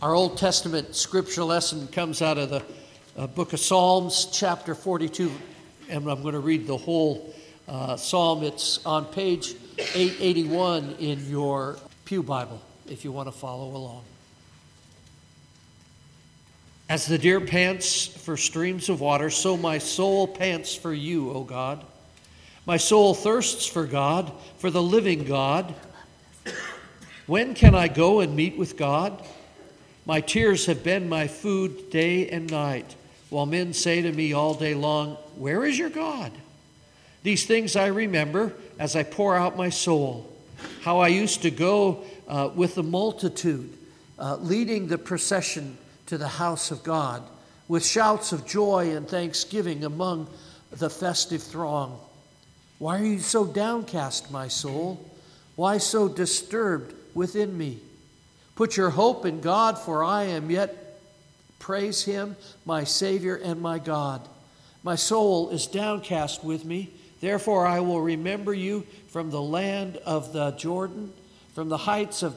Our Old Testament scripture lesson comes out of the uh, book of Psalms, chapter 42, and I'm going to read the whole uh, psalm. It's on page 881 in your Pew Bible, if you want to follow along. As the deer pants for streams of water, so my soul pants for you, O God. My soul thirsts for God, for the living God. When can I go and meet with God? My tears have been my food day and night, while men say to me all day long, Where is your God? These things I remember as I pour out my soul. How I used to go uh, with the multitude, uh, leading the procession to the house of God, with shouts of joy and thanksgiving among the festive throng. Why are you so downcast, my soul? Why so disturbed within me? Put your hope in God, for I am yet. Praise Him, my Savior and my God. My soul is downcast with me. Therefore, I will remember you from the land of the Jordan, from the heights of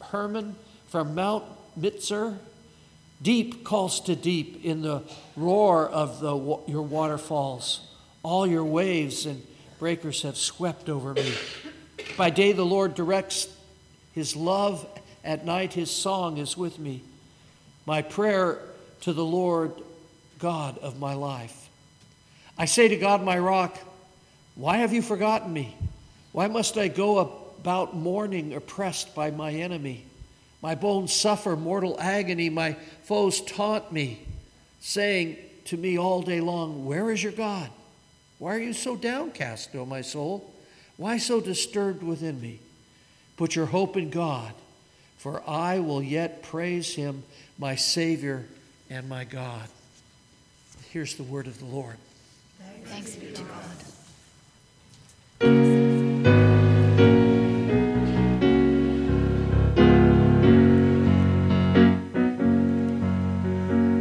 Hermon, from Mount Mizar. Deep calls to deep in the roar of the, your waterfalls. All your waves and breakers have swept over me. By day, the Lord directs his love at night, his song is with me, my prayer to the Lord God of my life. I say to God, my rock, why have you forgotten me? Why must I go about mourning, oppressed by my enemy? My bones suffer mortal agony. My foes taunt me, saying to me all day long, Where is your God? Why are you so downcast, O my soul? Why so disturbed within me? Put your hope in God for I will yet praise him, my Savior and my God. Here's the word of the Lord. Thanks be to God.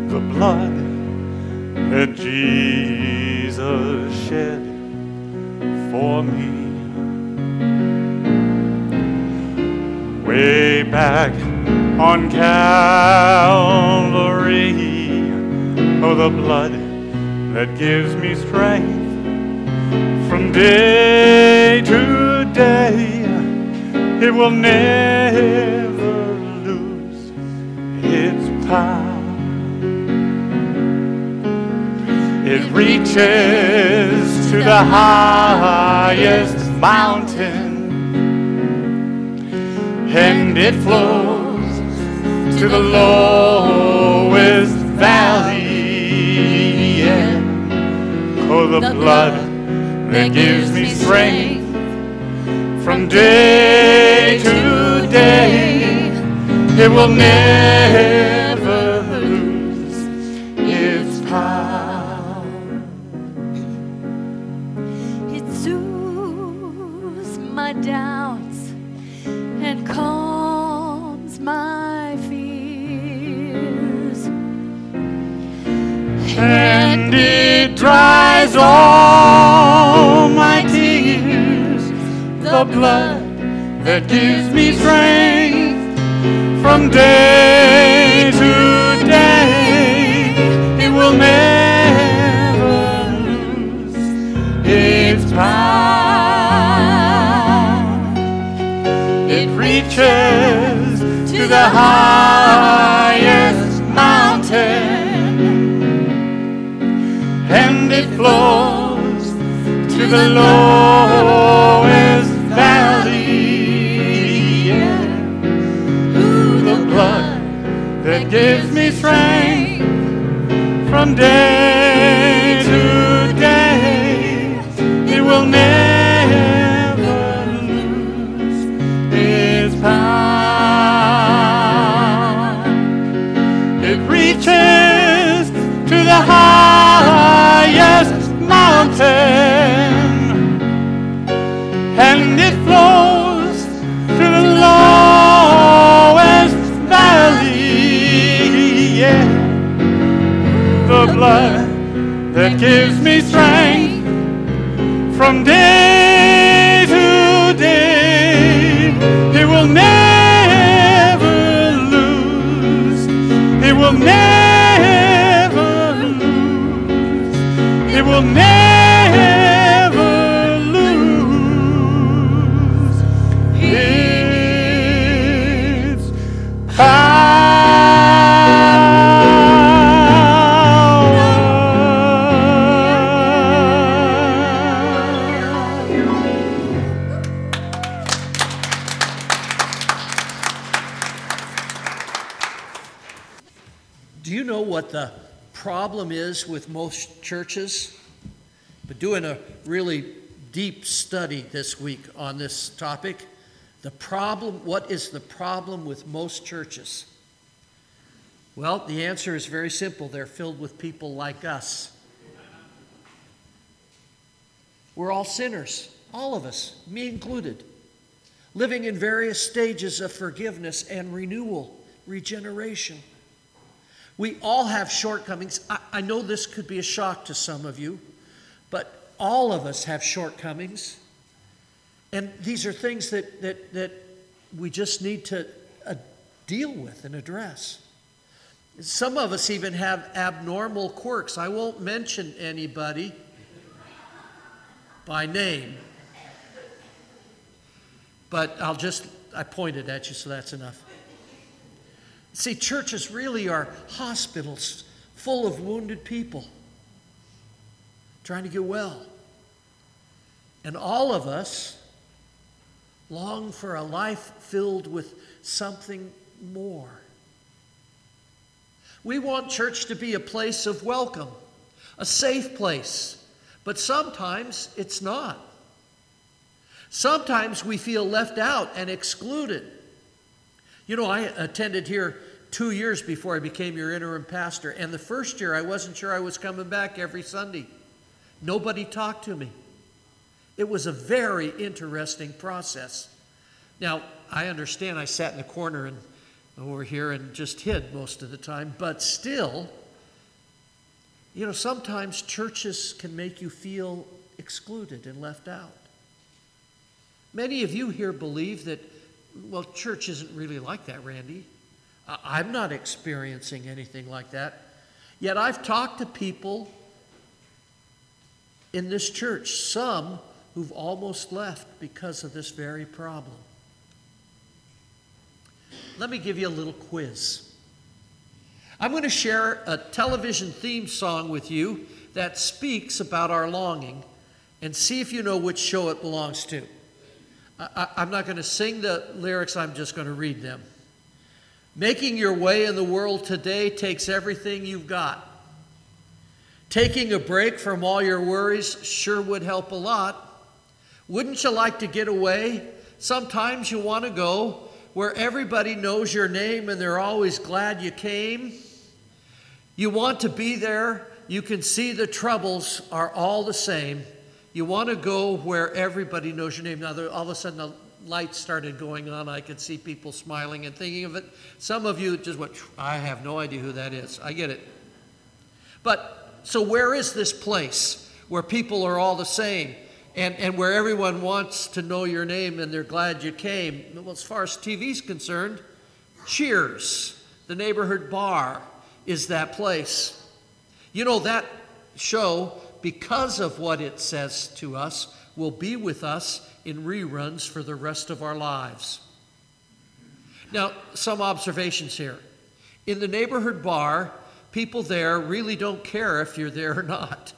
The blood that Jesus shed for me way back on Calvary. Oh, the blood that gives me strength from day to day. It will never lose its power. It reaches to the highest mountain and it flows to the lowest valley. Yeah. Oh, the, the blood that gives me strength from day to day, it will never dries all my tears. The blood that gives me strength from day to day. It will never lose its power. It reaches to the highest the problem is with most churches? But doing a really deep study this week on this topic. The problem, what is the problem with most churches? Well, the answer is very simple. They're filled with people like us. We're all sinners, all of us, me included, living in various stages of forgiveness and renewal, regeneration. We all have shortcomings. I, I know this could be a shock to some of you, but all of us have shortcomings. And these are things that, that, that we just need to uh, deal with and address. Some of us even have abnormal quirks. I won't mention anybody by name, but I'll just, I pointed at you, so that's enough. See, churches really are hospitals full of wounded people trying to get well. And all of us long for a life filled with something more. We want church to be a place of welcome, a safe place, but sometimes it's not. Sometimes we feel left out and excluded. You know, I attended here two years before I became your interim pastor, and the first year I wasn't sure I was coming back every Sunday. Nobody talked to me. It was a very interesting process. Now, I understand I sat in the corner and over here and just hid most of the time, but still, you know, sometimes churches can make you feel excluded and left out. Many of you here believe that, well, church isn't really like that, Randy. I'm not experiencing anything like that. Yet I've talked to people in this church, some who've almost left because of this very problem. Let me give you a little quiz. I'm going to share a television theme song with you that speaks about our longing and see if you know which show it belongs to. I, am not going to sing the lyrics, I'm just going to read them. Making your way in the world today takes everything you've got. Taking a break from all your worries sure would help a lot. Wouldn't you like to get away? Sometimes you want to go where everybody knows your name and they're always glad you came. You want to be there. You can see the troubles are all the same. You want to go where everybody knows your name. Now, all of a sudden, lights started going on. I could see people smiling and thinking of it. Some of you just went, I have no idea who that is. I get it. But so, where is this place where people are all the same and, and where everyone wants to know your name and they're glad you came? Well, as far as TV's concerned, Cheers, the neighborhood bar, is that place. You know, that show, because of what it says to us, will be with us in reruns for the rest of our lives. Now, some observations here. In the neighborhood bar, people there really don't care if you're there or not.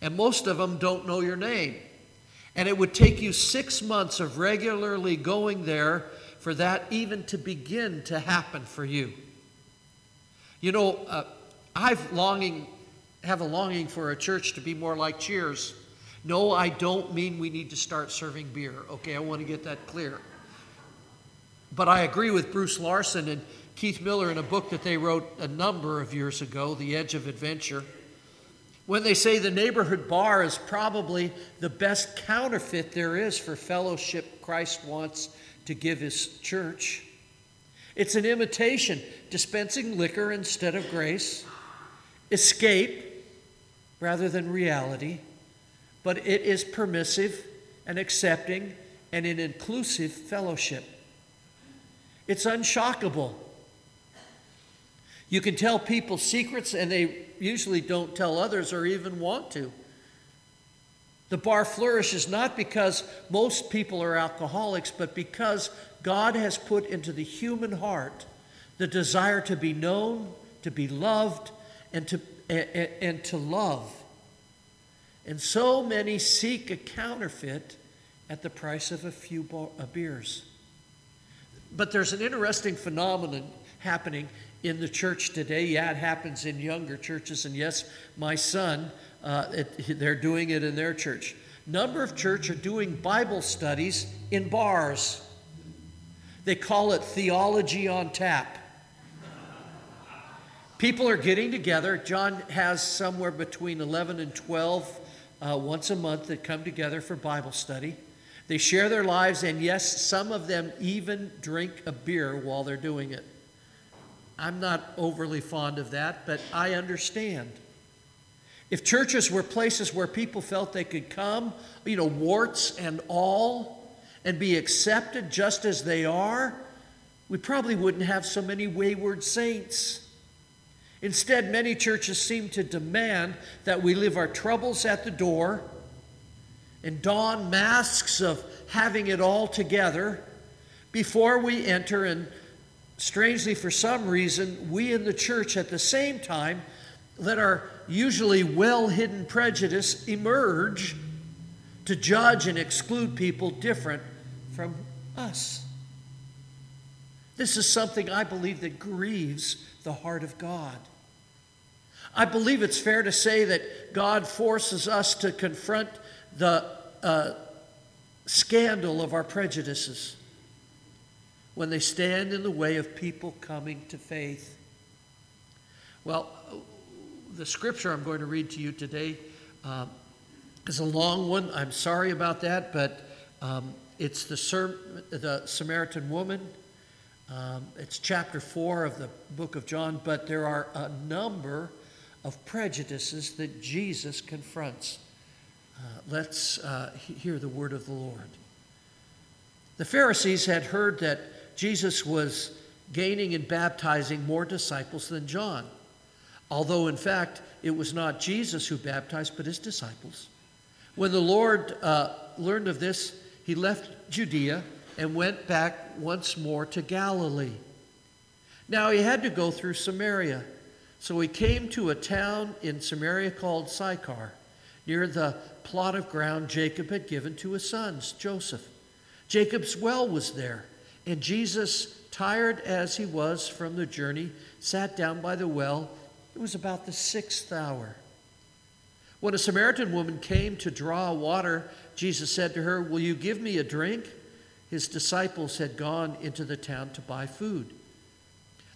And most of them don't know your name. And it would take you six months of regularly going there for that even to begin to happen for you. You know, uh, I've longing, have a longing for a church to be more like Cheers. No, I don't mean we need to start serving beer. Okay, I want to get that clear. But I agree with Bruce Larson and Keith Miller in a book that they wrote a number of years ago, The Edge of Adventure, when they say the neighborhood bar is probably the best counterfeit there is for fellowship Christ wants to give his church. It's an imitation, dispensing liquor instead of grace, escape rather than reality, but it is permissive and accepting and an inclusive fellowship. It's unshockable. You can tell people secrets, and they usually don't tell others or even want to. The bar flourishes not because most people are alcoholics, but because God has put into the human heart the desire to be known, to be loved, and to, and, and to love. And so many seek a counterfeit at the price of a few beers. But there's an interesting phenomenon happening in the church today. Yeah, it happens in younger churches, and yes, my son, uh, it, they're doing it in their church. Number of church are doing Bible studies in bars. They call it theology on tap. People are getting together. John has somewhere between 11 and 12 uh, once a month that come together for Bible study. They share their lives, and yes, some of them even drink a beer while they're doing it. I'm not overly fond of that, but I understand. If churches were places where people felt they could come, you know, warts and all, and be accepted just as they are, we probably wouldn't have so many wayward saints. Instead, many churches seem to demand that we leave our troubles at the door and don masks of having it all together before we enter. And strangely, for some reason, we in the church at the same time let our usually well hidden prejudice emerge to judge and exclude people different from us. This is something I believe that grieves the heart of God. I believe it's fair to say that God forces us to confront the uh, scandal of our prejudices when they stand in the way of people coming to faith. Well, the scripture I'm going to read to you today um, is a long one. I'm sorry about that, but um, it's the, the Samaritan woman. Um, it's chapter 4 of the book of John, but there are a number of prejudices that Jesus confronts. Uh, let's uh, hear the word of the Lord. The Pharisees had heard that Jesus was gaining and baptizing more disciples than John, although in fact it was not Jesus who baptized, but his disciples. When the Lord uh, learned of this, he left Judea and went back once more to Galilee. Now he had to go through Samaria. So he came to a town in Samaria called Sychar, near the plot of ground Jacob had given to his sons, Joseph. Jacob's well was there, and Jesus, tired as he was from the journey, sat down by the well. It was about the sixth hour. When a Samaritan woman came to draw water, Jesus said to her, Will you give me a drink? his disciples had gone into the town to buy food.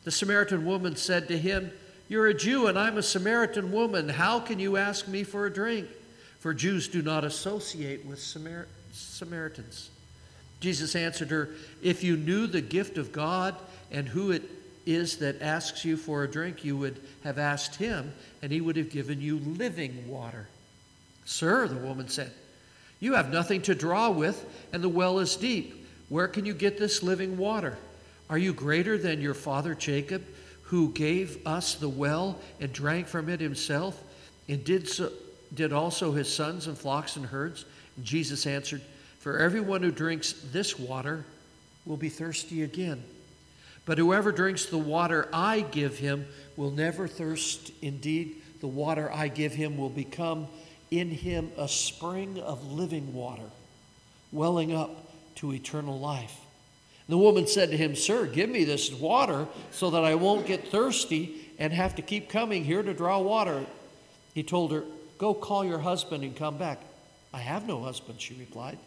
The Samaritan woman said to him, You're a Jew and I'm a Samaritan woman. How can you ask me for a drink? For Jews do not associate with Samar- Samaritans. Jesus answered her, If you knew the gift of God and who it is that asks you for a drink, you would have asked him, and he would have given you living water. Sir, the woman said, You have nothing to draw with, and the well is deep. Where can you get this living water? Are you greater than your father Jacob, who gave us the well and drank from it himself, and did, so, did also his sons and flocks and herds? And Jesus answered, For everyone who drinks this water will be thirsty again. But whoever drinks the water I give him will never thirst. Indeed, the water I give him will become in him a spring of living water, welling up to eternal life. The woman said to him, Sir, give me this water so that I won't get thirsty and have to keep coming here to draw water. He told her, Go call your husband and come back. I have no husband, she replied.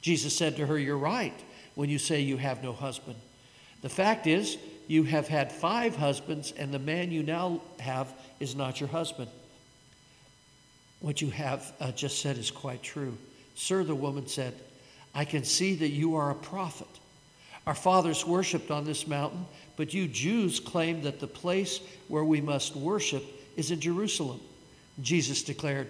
Jesus said to her, You're right when you say you have no husband. The fact is, you have had five husbands, and the man you now have is not your husband. What you have uh, just said is quite true. Sir, the woman said, I can see that you are a prophet. Our fathers worshiped on this mountain, but you Jews claim that the place where we must worship is in Jerusalem. Jesus declared,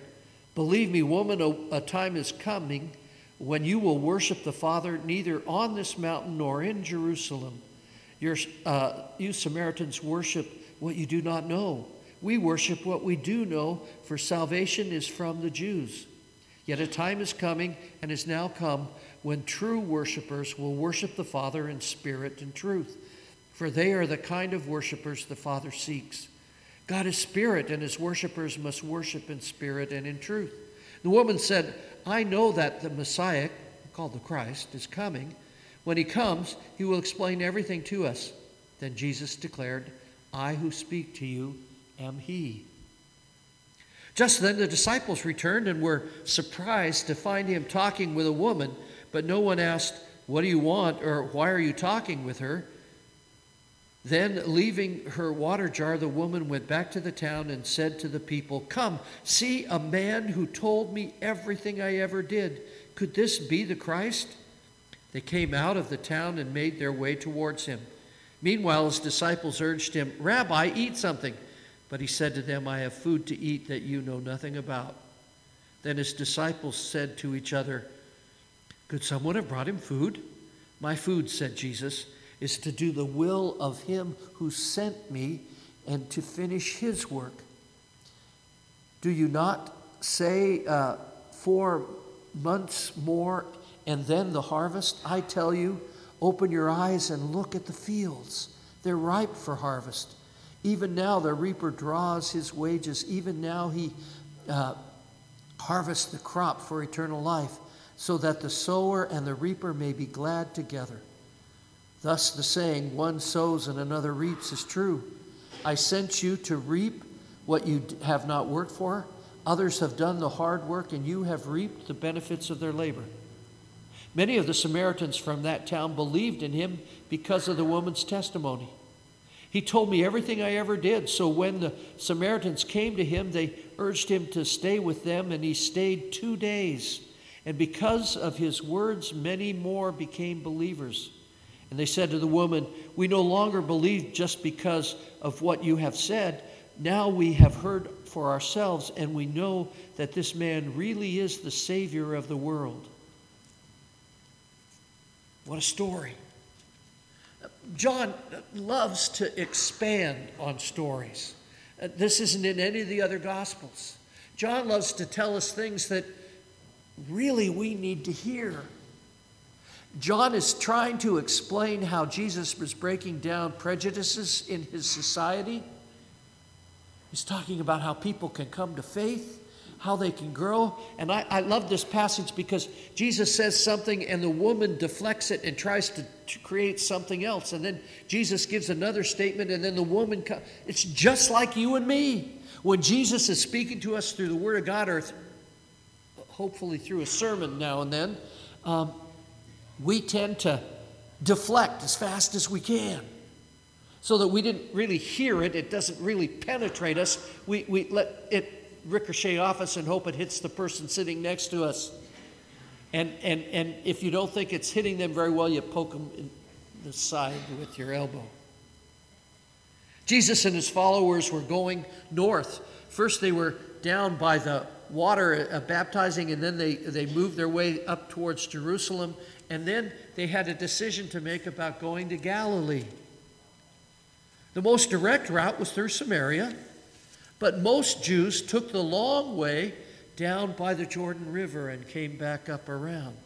Believe me, woman, a, time is coming when you will worship the Father neither on this mountain nor in Jerusalem. Your, uh, you Samaritans worship what you do not know. We worship what we do know, for salvation is from the Jews. Yet a time is coming and has now come when true worshippers will worship the Father in spirit and truth, for they are the kind of worshippers the Father seeks. God is spirit, and his worshippers must worship in spirit and in truth. The woman said, I know that the Messiah, called the Christ, is coming. When he comes, he will explain everything to us. Then Jesus declared, I who speak to you am he. Just then the disciples returned and were surprised to find him talking with a woman, but no one asked, What do you want? or Why are you talking with her? Then, leaving her water jar, the woman went back to the town and said to the people, Come, see a man who told me everything I ever did. Could this be the Christ? They came out of the town and made their way towards him. Meanwhile, his disciples urged him, Rabbi, eat something. But he said to them, I have food to eat that you know nothing about. Then his disciples said to each other, Could someone have brought him food? My food, said Jesus is to do the will of him who sent me and to finish his work. Do you not say uh, four months more and then the harvest? I tell you, open your eyes and look at the fields. They're ripe for harvest. Even now, the reaper draws his wages. Even now, he uh, harvests the crop for eternal life, so that the sower and the reaper may be glad together. Thus, the saying, one sows and another reaps, is true. I sent you to reap what you have not worked for. Others have done the hard work, and you have reaped the benefits of their labor. Many of the Samaritans from that town believed in him because of the woman's testimony. He told me everything I ever did. So when the Samaritans came to him, they urged him to stay with them, and he stayed two days. And because of his words, many more became believers. And they said to the woman, We no longer believe just because of what you have said. Now we have heard for ourselves, and we know that this man really is the Savior of the world. What a story. John loves to expand on stories. Uh, this isn't in any of the other Gospels. John loves to tell us things that really we need to hear. John is trying to explain how Jesus was breaking down prejudices in his society. He's talking about how people can come to faith, how they can grow. And I, I love this passage because Jesus says something and the woman deflects it and tries to, to create something else. And then Jesus gives another statement and then the woman comes. It's just like you and me. When Jesus is speaking to us through the Word of God or hopefully through a sermon now and then, um, we tend to deflect as fast as we can so that we didn't really hear it, it doesn't really penetrate us. We, we let it ricochet off us and hope it hits the person sitting next to us. And, and, and if you don't think it's hitting them very well, you poke them in the side with your elbow. Jesus and his followers were going north. First, they were down by the water uh, baptizing, and then they, they moved their way up towards Jerusalem. And then they had a decision to make about going to Galilee. The most direct route was through Samaria, but most Jews took the long way down by the Jordan River and came back up around.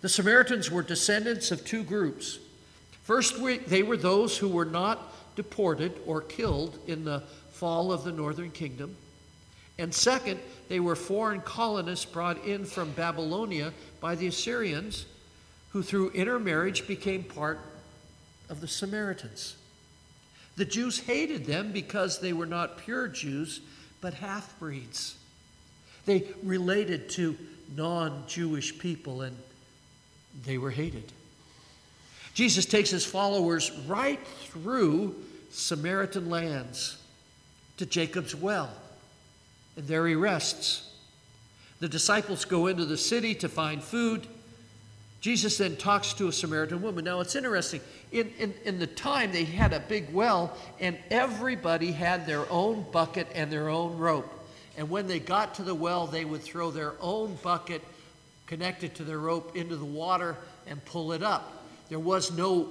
The Samaritans were descendants of two groups. First, they were those who were not deported or killed in the fall of the northern kingdom. And second, they were foreign colonists brought in from Babylonia by the Assyrians, who through intermarriage became part of the Samaritans. The Jews hated them because they were not pure Jews, but half breeds. They related to non Jewish people and they were hated. Jesus takes his followers right through Samaritan lands to Jacob's well, and there he rests. The disciples go into the city to find food. Jesus then talks to a Samaritan woman. Now, it's interesting. In, in, in, the time, they had a big well, and everybody had their own bucket and their own rope. And when they got to the well, they would throw their own bucket connected to their rope into the water and pull it up. There was no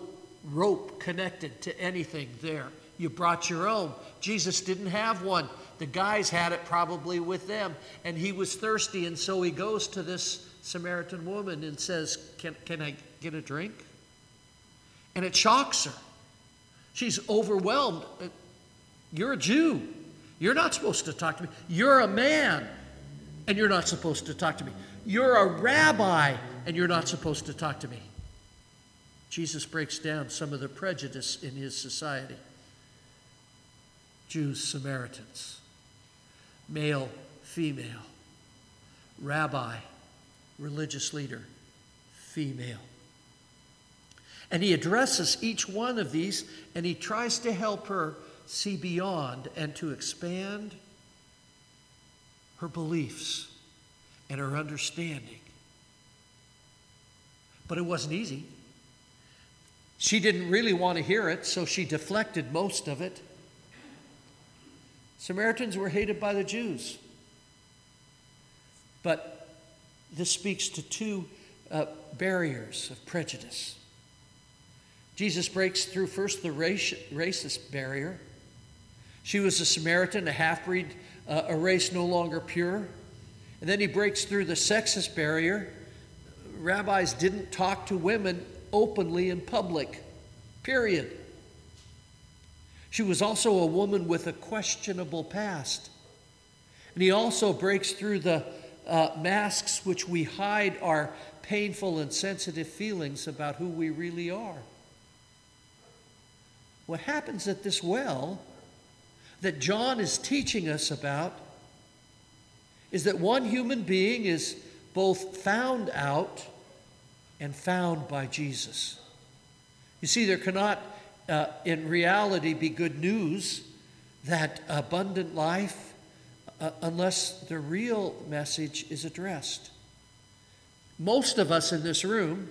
rope connected to anything there. You brought your own. Jesus didn't have one. The guys had it probably with them, and he was thirsty, and so he goes to this Samaritan woman and says, Can, can I get a drink? And it shocks her. She's overwhelmed. You're a Jew. You're not supposed to talk to me. You're a man, and you're not supposed to talk to me. You're a rabbi, and you're not supposed to talk to me. Jesus breaks down some of the prejudice in his society. Jews, Samaritans, male, female, rabbi, religious leader, female. And he addresses each one of these and he tries to help her see beyond and to expand her beliefs and her understanding. But it wasn't easy. She didn't really want to hear it, so she deflected most of it. Samaritans were hated by the Jews. But this speaks to two uh, barriers of prejudice. Jesus breaks through first the race, racist barrier. She was a Samaritan, a half breed, uh, a race no longer pure. And then he breaks through the sexist barrier. Rabbis didn't talk to women openly in public, period. She was also a woman with a questionable past. And he also breaks through the uh, masks which we hide our painful and sensitive feelings about who we really are. What happens at this well that John is teaching us about is that one human being is both found out and found by Jesus. You see, there cannot, uh, in reality, be good news that abundant life uh, unless the real message is addressed. Most of us in this room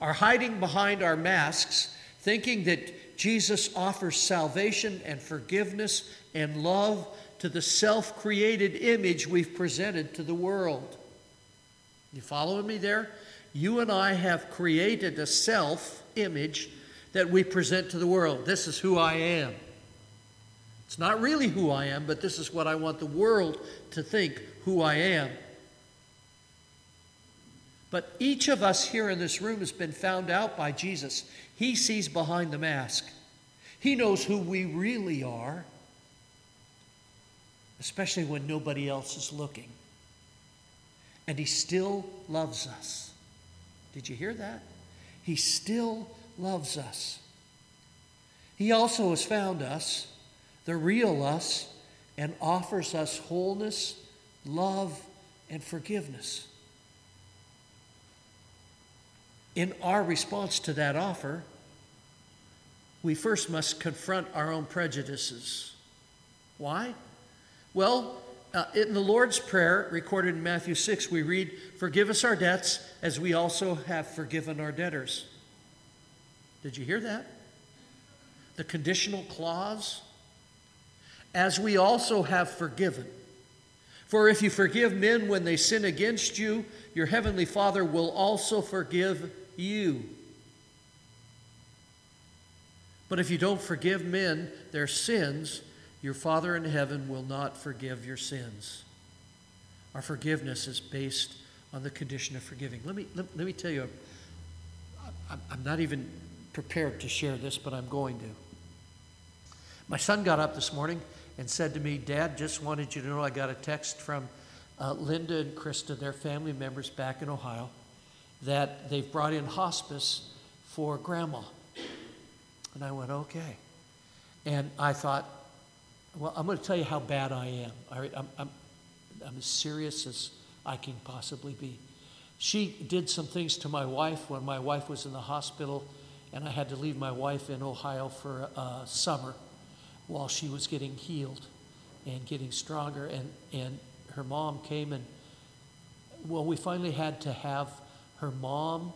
are hiding behind our masks, thinking that Jesus offers salvation and forgiveness and love to the self created image we've presented to the world. You following me there? You and I have created a self image that we present to the world. This is who I am. It's not really who I am, but this is what I want the world to think who I am. But each of us here in this room has been found out by Jesus. He sees behind the mask, He knows who we really are, especially when nobody else is looking. And He still loves us. Did you hear that? He still loves us. He also has found us, the real us, and offers us wholeness, love, and forgiveness. In our response to that offer, we first must confront our own prejudices. Why? Well, uh, in the Lord's Prayer, recorded in Matthew 6, we read, Forgive us our debts as we also have forgiven our debtors. Did you hear that? The conditional clause. As we also have forgiven. For if you forgive men when they sin against you, your heavenly Father will also forgive you. But if you don't forgive men their sins, your Father in heaven will not forgive your sins. Our forgiveness is based on the condition of forgiving. Let me, let, let me tell you, I'm not even prepared to share this, but I'm going to. My son got up this morning and said to me, Dad, just wanted you to know I got a text from uh, Linda and Krista, their family members back in Ohio, that they've brought in hospice for grandma. And I went, okay. And I thought, well, I'm going to tell you how bad I am. I, I'm, I'm, I'm as serious as I can possibly be. She did some things to my wife when my wife was in the hospital, and I had to leave my wife in Ohio for a summer while she was getting healed and getting stronger. And, and her mom came and, well, we finally had to have her mom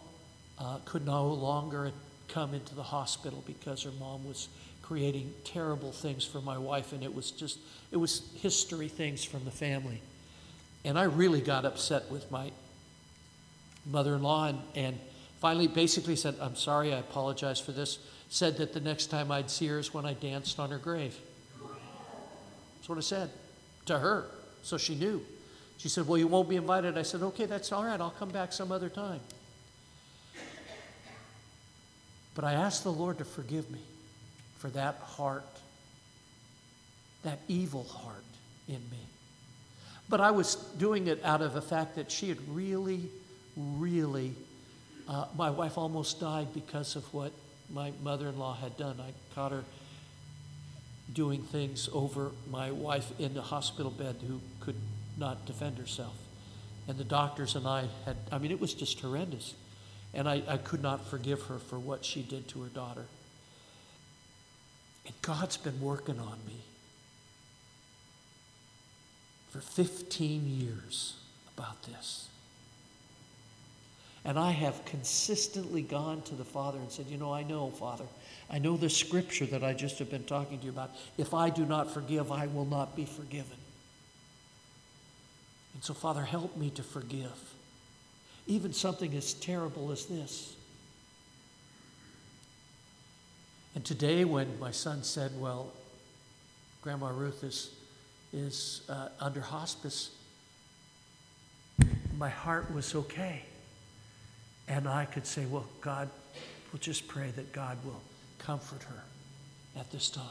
uh, could no longer come into the hospital because her mom was creating terrible things for my wife, and it was just, it was history things from the family. And I really got upset with my mother in law and, and finally basically said, I'm sorry, I apologize for this. said that the next time I'd see her is when I danced on her grave. That's what I said to her, so she knew. She said, Well, you won't be invited. I said, Okay, that's all right. I'll come back some other time. But I asked the Lord to forgive me for that heart, that evil heart in me. But I was doing it out of the fact that she had really, really, uh, my wife almost died because of what my mother in law had done. I caught her doing things over my wife in the hospital bed who could not defend herself. And the doctors and I had, I mean, it was just horrendous. And I, I could not forgive her for what she did to her daughter. And God's been working on me for 15 years about this. And I have consistently gone to the Father and said, You know, I know, Father, I know the scripture that I just have been talking to you about. If I do not forgive, I will not be forgiven. And so, Father, help me to forgive. Even something as terrible as this. And today, when my son said, Well, Grandma Ruth is, is uh, under hospice, my heart was okay. And I could say, Well, God, we'll just pray that God will comfort her at this time.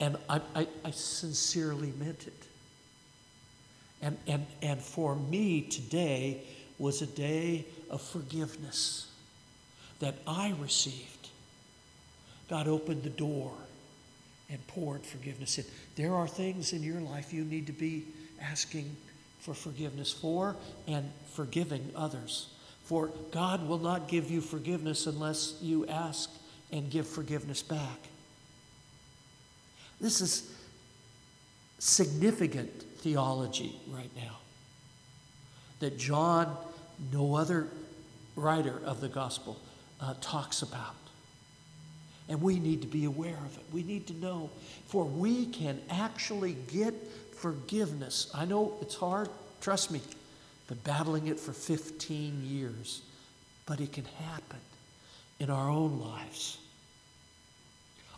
And I, I, I sincerely meant it. And, and, and for me, today was a day of forgiveness that I received. God opened the door and poured forgiveness in. There are things in your life you need to be asking for forgiveness for and forgiving others. For God will not give you forgiveness unless you ask and give forgiveness back. This is significant theology right now that John, no other writer of the gospel, uh, talks about. And we need to be aware of it. We need to know, for we can actually get forgiveness. I know it's hard, trust me, been battling it for 15 years, but it can happen in our own lives.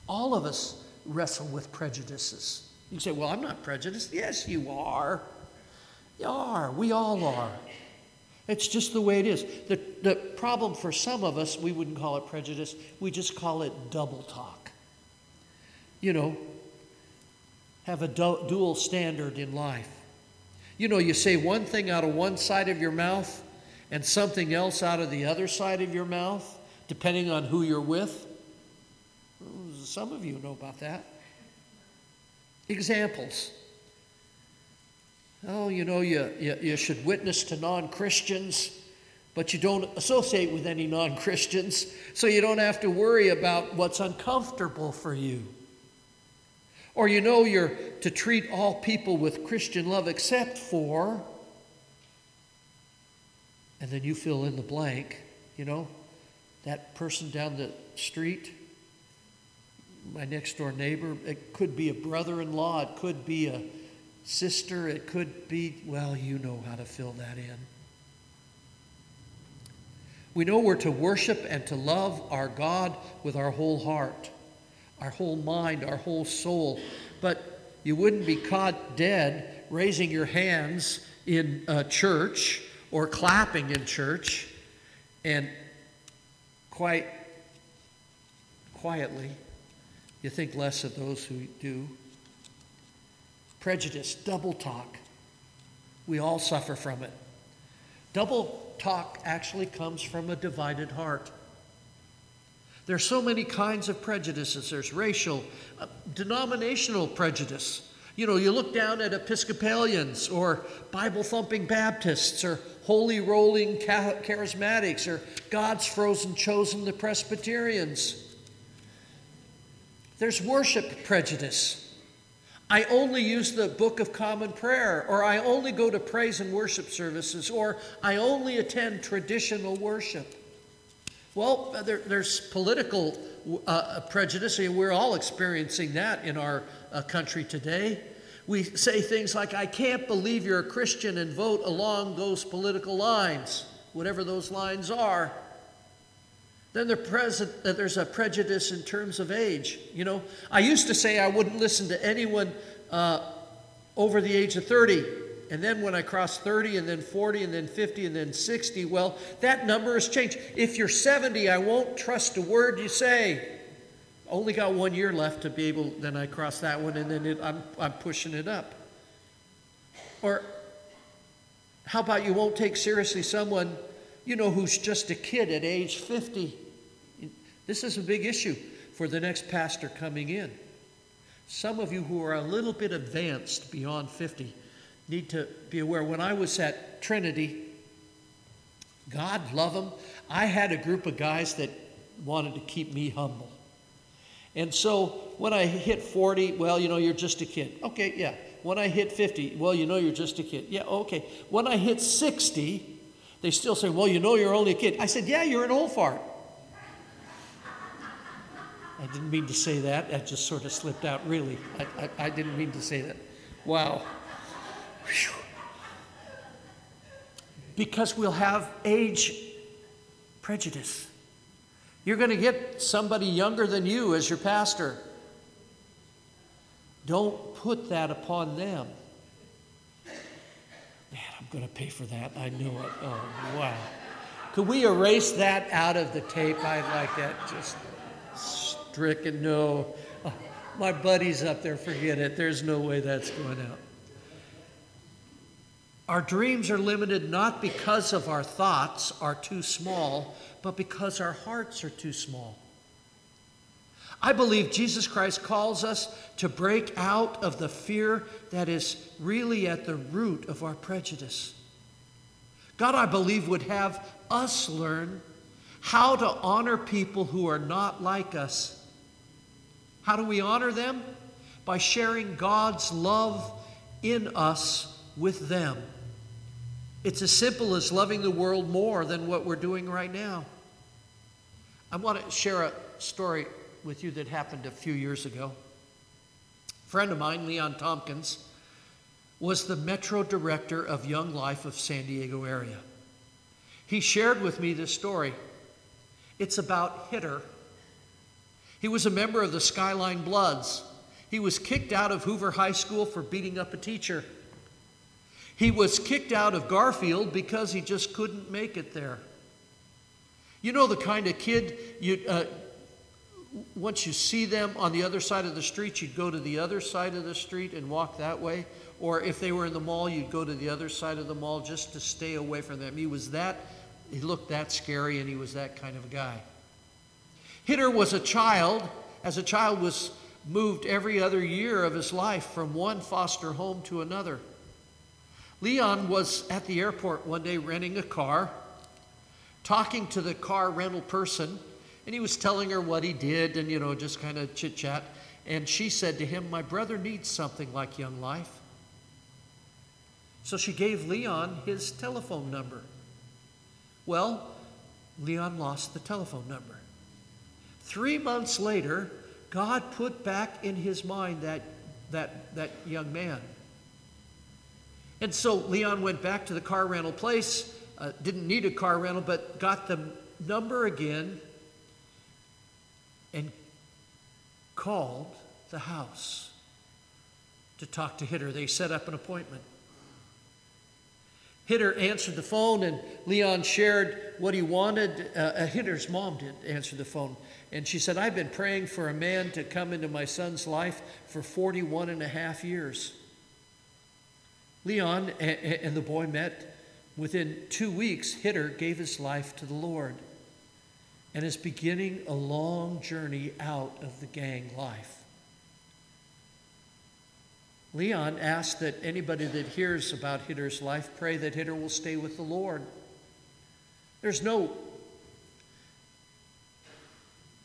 All of us wrestle with prejudices. You say, Well, I'm not prejudiced. Yes, you are. You are. We all are. It's just the way it is. The, the problem for some of us, we wouldn't call it prejudice, we just call it double talk. You know, have a du- dual standard in life. You know, you say one thing out of one side of your mouth and something else out of the other side of your mouth, depending on who you're with. Some of you know about that. Examples. Oh, you know, you, you, you should witness to non Christians, but you don't associate with any non Christians, so you don't have to worry about what's uncomfortable for you. Or you know you're to treat all people with Christian love except for, and then you fill in the blank, you know, that person down the street, my next door neighbor, it could be a brother in law, it could be a sister, it could be, well, you know how to fill that in. We know we're to worship and to love our God with our whole heart, our whole mind, our whole soul. But you wouldn't be caught dead raising your hands in church or clapping in church and quite quietly you think less of those who do prejudice, double talk. We all suffer from it. Double talk actually comes from a divided heart. There's so many kinds of prejudices. There's racial, uh, denominational prejudice. You know, you look down at Episcopalians or Bible thumping Baptists or holy rolling charismatics or God's frozen chosen the Presbyterians. There's worship prejudice. I only use the Book of Common Prayer, or I only go to praise and worship services, or I only attend traditional worship. Well, there, there's political uh, prejudice, and we're all experiencing that in our uh, country today. We say things like, I can't believe you're a Christian and vote along those political lines, whatever those lines are. Then uh, there's a prejudice in terms of age. You know, I used to say I wouldn't listen to anyone uh, over the age of 30. And then when I cross 30 and then 40 and then 50 and then 60, well, that number has changed. If you're 70, I won't trust a word you say. Only got one year left to be able, then I cross that one and then it, I'm, I'm pushing it up. Or how about you won't take seriously someone, you know, who's just a kid at age 50? This is a big issue for the next pastor coming in. Some of you who are a little bit advanced beyond 50 need to be aware. When I was at Trinity, God love them, I had a group of guys that wanted to keep me humble. And so when I hit 40, well, you know, you're just a kid. Okay, yeah. When I hit 50, well, you know, you're just a kid. Yeah, okay. When I hit 60, they still say, well, you know, you're only a kid. I said, yeah, you're an old fart. I didn't mean to say that. That just sort of slipped out, really. I, I, I didn't mean to say that. Wow. Because we'll have age prejudice. You're going to get somebody younger than you as your pastor. Don't put that upon them. Man, I'm going to pay for that. I know it. Oh, wow. Could we erase that out of the tape? I'd like that just stricken. No. Oh, my buddy's up there. Forget it. There's no way that's going out. Our dreams are limited not because of our thoughts are too small, but because our hearts are too small. I believe Jesus Christ calls us to break out of the fear that is really at the root of our prejudice. God, I believe, would have us learn how to honor people who are not like us. How do we honor them? By sharing God's love in us with them. It's as simple as loving the world more than what we're doing right now. I want to share a story with you that happened a few years ago. A friend of mine, Leon Tompkins, was the Metro Director of Young Life of San Diego area. He shared with me this story. It's about Hitter. He was a member of the Skyline Bloods. He was kicked out of Hoover High School for beating up a teacher. He was kicked out of Garfield because he just couldn't make it there. You know the kind of kid you uh, once you see them on the other side of the street, you'd go to the other side of the street and walk that way. Or if they were in the mall, you'd go to the other side of the mall just to stay away from them. He was that, he looked that scary, and he was that kind of a guy. Hitter was a child, as a child was moved every other year of his life from one foster home to another. Leon was at the airport one day renting a car, talking to the car rental person, and he was telling her what he did and, you know, just kind of chit chat. And she said to him, My brother needs something like Young Life. So she gave Leon his telephone number. Well, Leon lost the telephone number. Three months later, God put back in his mind that, that, that young man. And so Leon went back to the car rental place, uh, didn't need a car rental, but got the number again and called the house to talk to Hitter. They set up an appointment. Hitter answered the phone, and Leon shared what he wanted. Uh, uh Hitter's mom did answer the phone, and she said, I've been praying for a man to come into my son's life for 41 and a half years. Leon and the boy met. Within two weeks, Hitter gave his life to the Lord and is beginning a long journey out of the gang life. Leon asked that anybody that hears about Hitter's life pray that Hitter will stay with the Lord. There's no,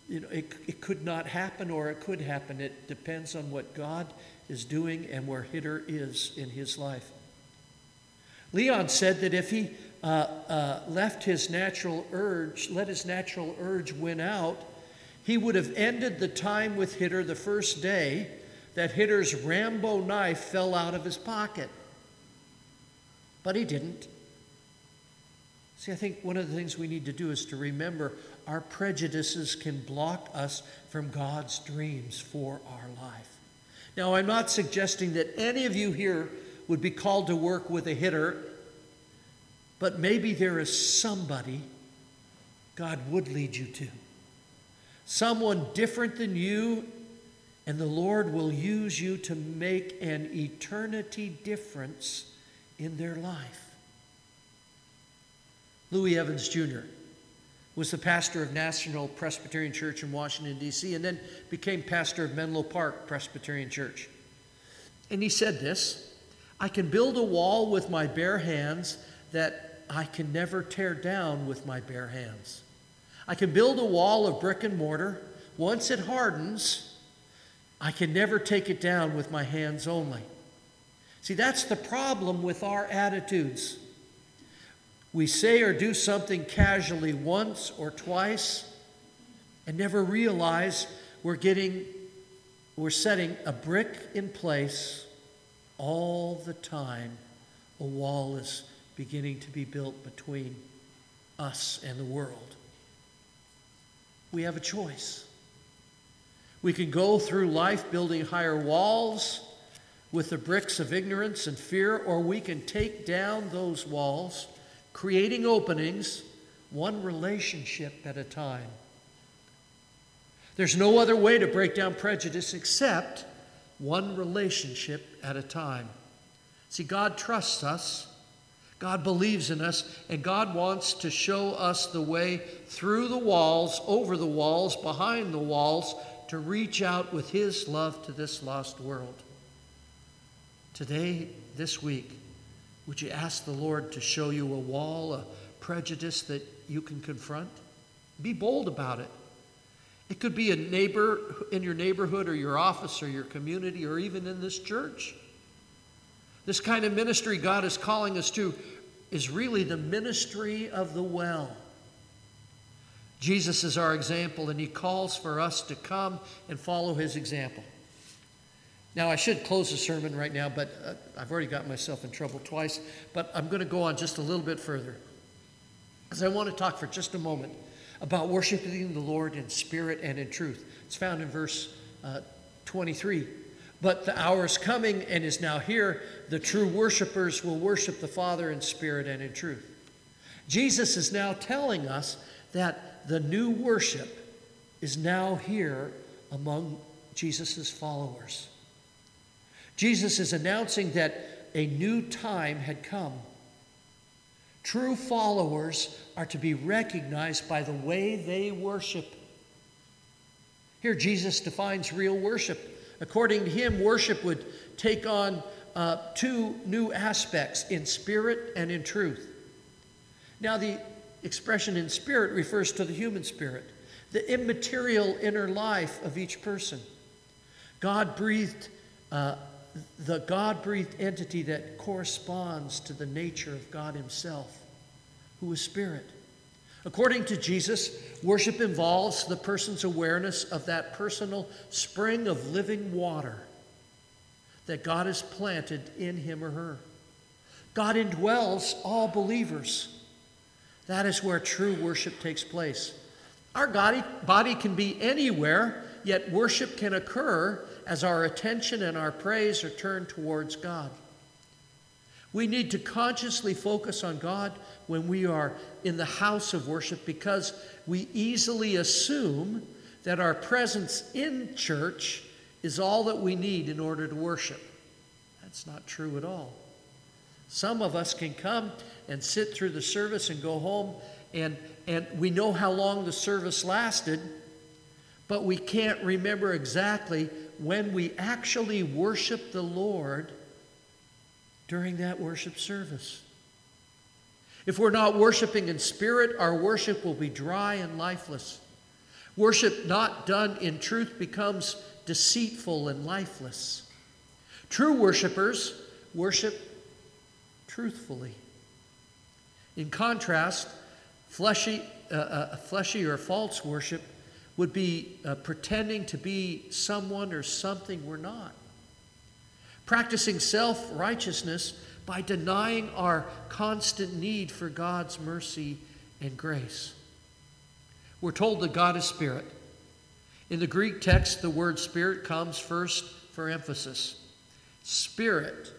you know, it, it could not happen or it could happen. It depends on what God is doing and where Hitter is in his life. Leon said that if he uh, uh, left his natural urge, let his natural urge win out, he would have ended the time with Hitter the first day that Hitter's Rambo knife fell out of his pocket. But he didn't. See, I think one of the things we need to do is to remember our prejudices can block us from God's dreams for our life. Now, I'm not suggesting that any of you here would be called to work with a hitter, but maybe there is somebody God would lead you to. Someone different than you, and the Lord will use you to make an eternity difference in their life. Louis Evans Jr. was the pastor of National Presbyterian Church in Washington, D.C., and then became pastor of Menlo Park Presbyterian Church. And he said this I can build a wall with my bare hands that I can never tear down with my bare hands. I can build a wall of brick and mortar. Once it hardens, I can never take it down with my hands only. See, that's the problem with our attitudes. We say or do something casually once or twice and never realize we're getting we're setting a brick in place all the time. A wall is beginning to be built between us and the world. We have a choice. We can go through life building higher walls with the bricks of ignorance and fear, or we can take down those walls creating openings one relationship at a time. There's no other way to break down prejudice except one relationship at a time. See, God trusts us, God believes in us, and God wants to show us the way through the walls, over the walls, behind the walls, to reach out with His love to this lost world. Today, this week, would you ask the Lord to show you a wall, a prejudice that you can confront? Be bold about it. It could be a neighbor in your neighborhood or your office or your community or even in this church. This kind of ministry God is calling us to is really the ministry of the well. Jesus is our example, and he calls for us to come and follow his example. Now, I should close the sermon right now, but uh, I've already got myself in trouble twice. But I'm going to go on just a little bit further. Because I want to talk for just a moment about worshiping the Lord in spirit and in truth. It's found in verse uh, 23. But the hour is coming and is now here. The true worshipers will worship the Father in spirit and in truth. Jesus is now telling us that the new worship is now here among Jesus' followers. Jesus is announcing that a new time had come. True followers are to be recognized by the way they worship. Here, Jesus defines real worship. According to him, worship would take on uh, two new aspects in spirit and in truth. Now, the expression in spirit refers to the human spirit, the immaterial inner life of each person. God breathed uh, the God breathed entity that corresponds to the nature of God Himself, who is Spirit. According to Jesus, worship involves the person's awareness of that personal spring of living water that God has planted in him or her. God indwells all believers. That is where true worship takes place. Our body can be anywhere, yet worship can occur as our attention and our praise are turned towards God. We need to consciously focus on God when we are in the house of worship because we easily assume that our presence in church is all that we need in order to worship. That's not true at all. Some of us can come and sit through the service and go home, and, and we know how long the service lasted, but we can't remember exactly when we actually worship the Lord during that worship service. If we're not worshiping in spirit, our worship will be dry and lifeless. Worship not done in truth becomes deceitful and lifeless. True worshipers worship truthfully. In contrast, fleshy, uh, uh, fleshy or false worship would be uh, pretending to be someone or something we're not. Practicing self righteousness by denying our constant need for God's mercy and grace. We're told that God is spirit. In the Greek text, the word spirit comes first for emphasis. Spirit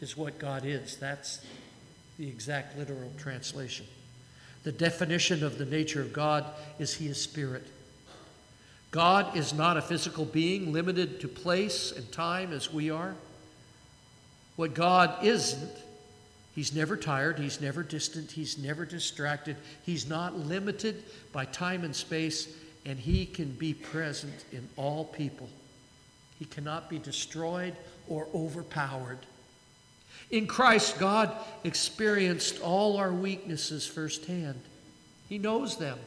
is what God is. That's the exact literal translation. The definition of the nature of God is He is spirit. God is not a physical being limited to place and time as we are. What God isn't, He's never tired, He's never distant, He's never distracted, He's not limited by time and space, and He can be present in all people. He cannot be destroyed or overpowered. In Christ, God experienced all our weaknesses firsthand. He knows them,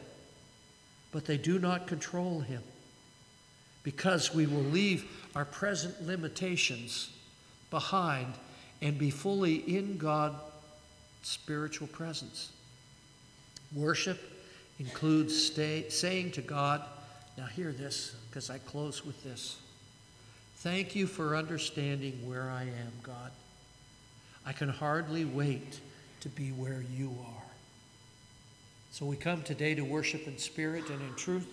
but they do not control Him because we will leave our present limitations behind and be fully in God's spiritual presence. Worship includes stay, saying to God, now hear this because I close with this. Thank you for understanding where I am, God. I can hardly wait to be where you are. So we come today to worship in spirit and in truth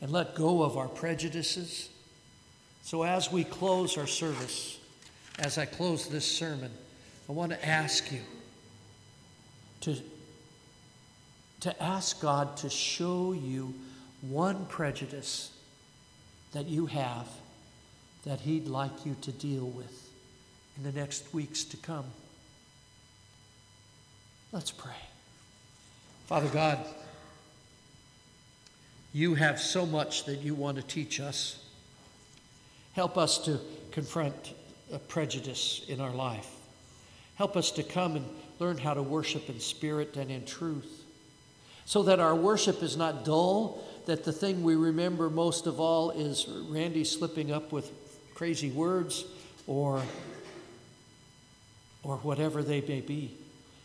and let go of our prejudices. So as we close our service, as I close this sermon, I want to ask you to, to ask God to show you one prejudice that you have that He'd like you to deal with in the next weeks to come. Let's pray. Father God, you have so much that you want to teach us. Help us to confront a prejudice in our life. Help us to come and learn how to worship in spirit and in truth, so that our worship is not dull, that the thing we remember most of all is Randy slipping up with crazy words or, or whatever they may be,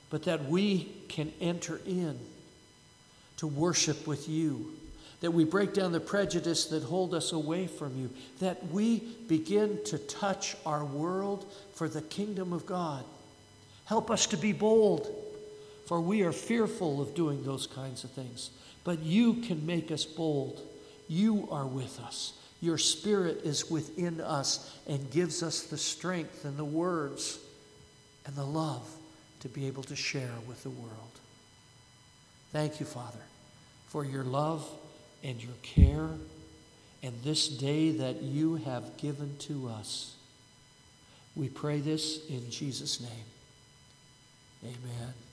but that we can enter in to worship with you that we break down the prejudice that hold us away from you, that we begin to touch our world for the kingdom of God. Help us to be bold, for we are fearful of doing those kinds of things. But you can make us bold. You are with us. Your spirit is within us and gives us the strength and the words and the love to be able to share with the world. Thank you, Father, for your love and your care and this day that you have given to us. We pray this in Jesus' name. Amen.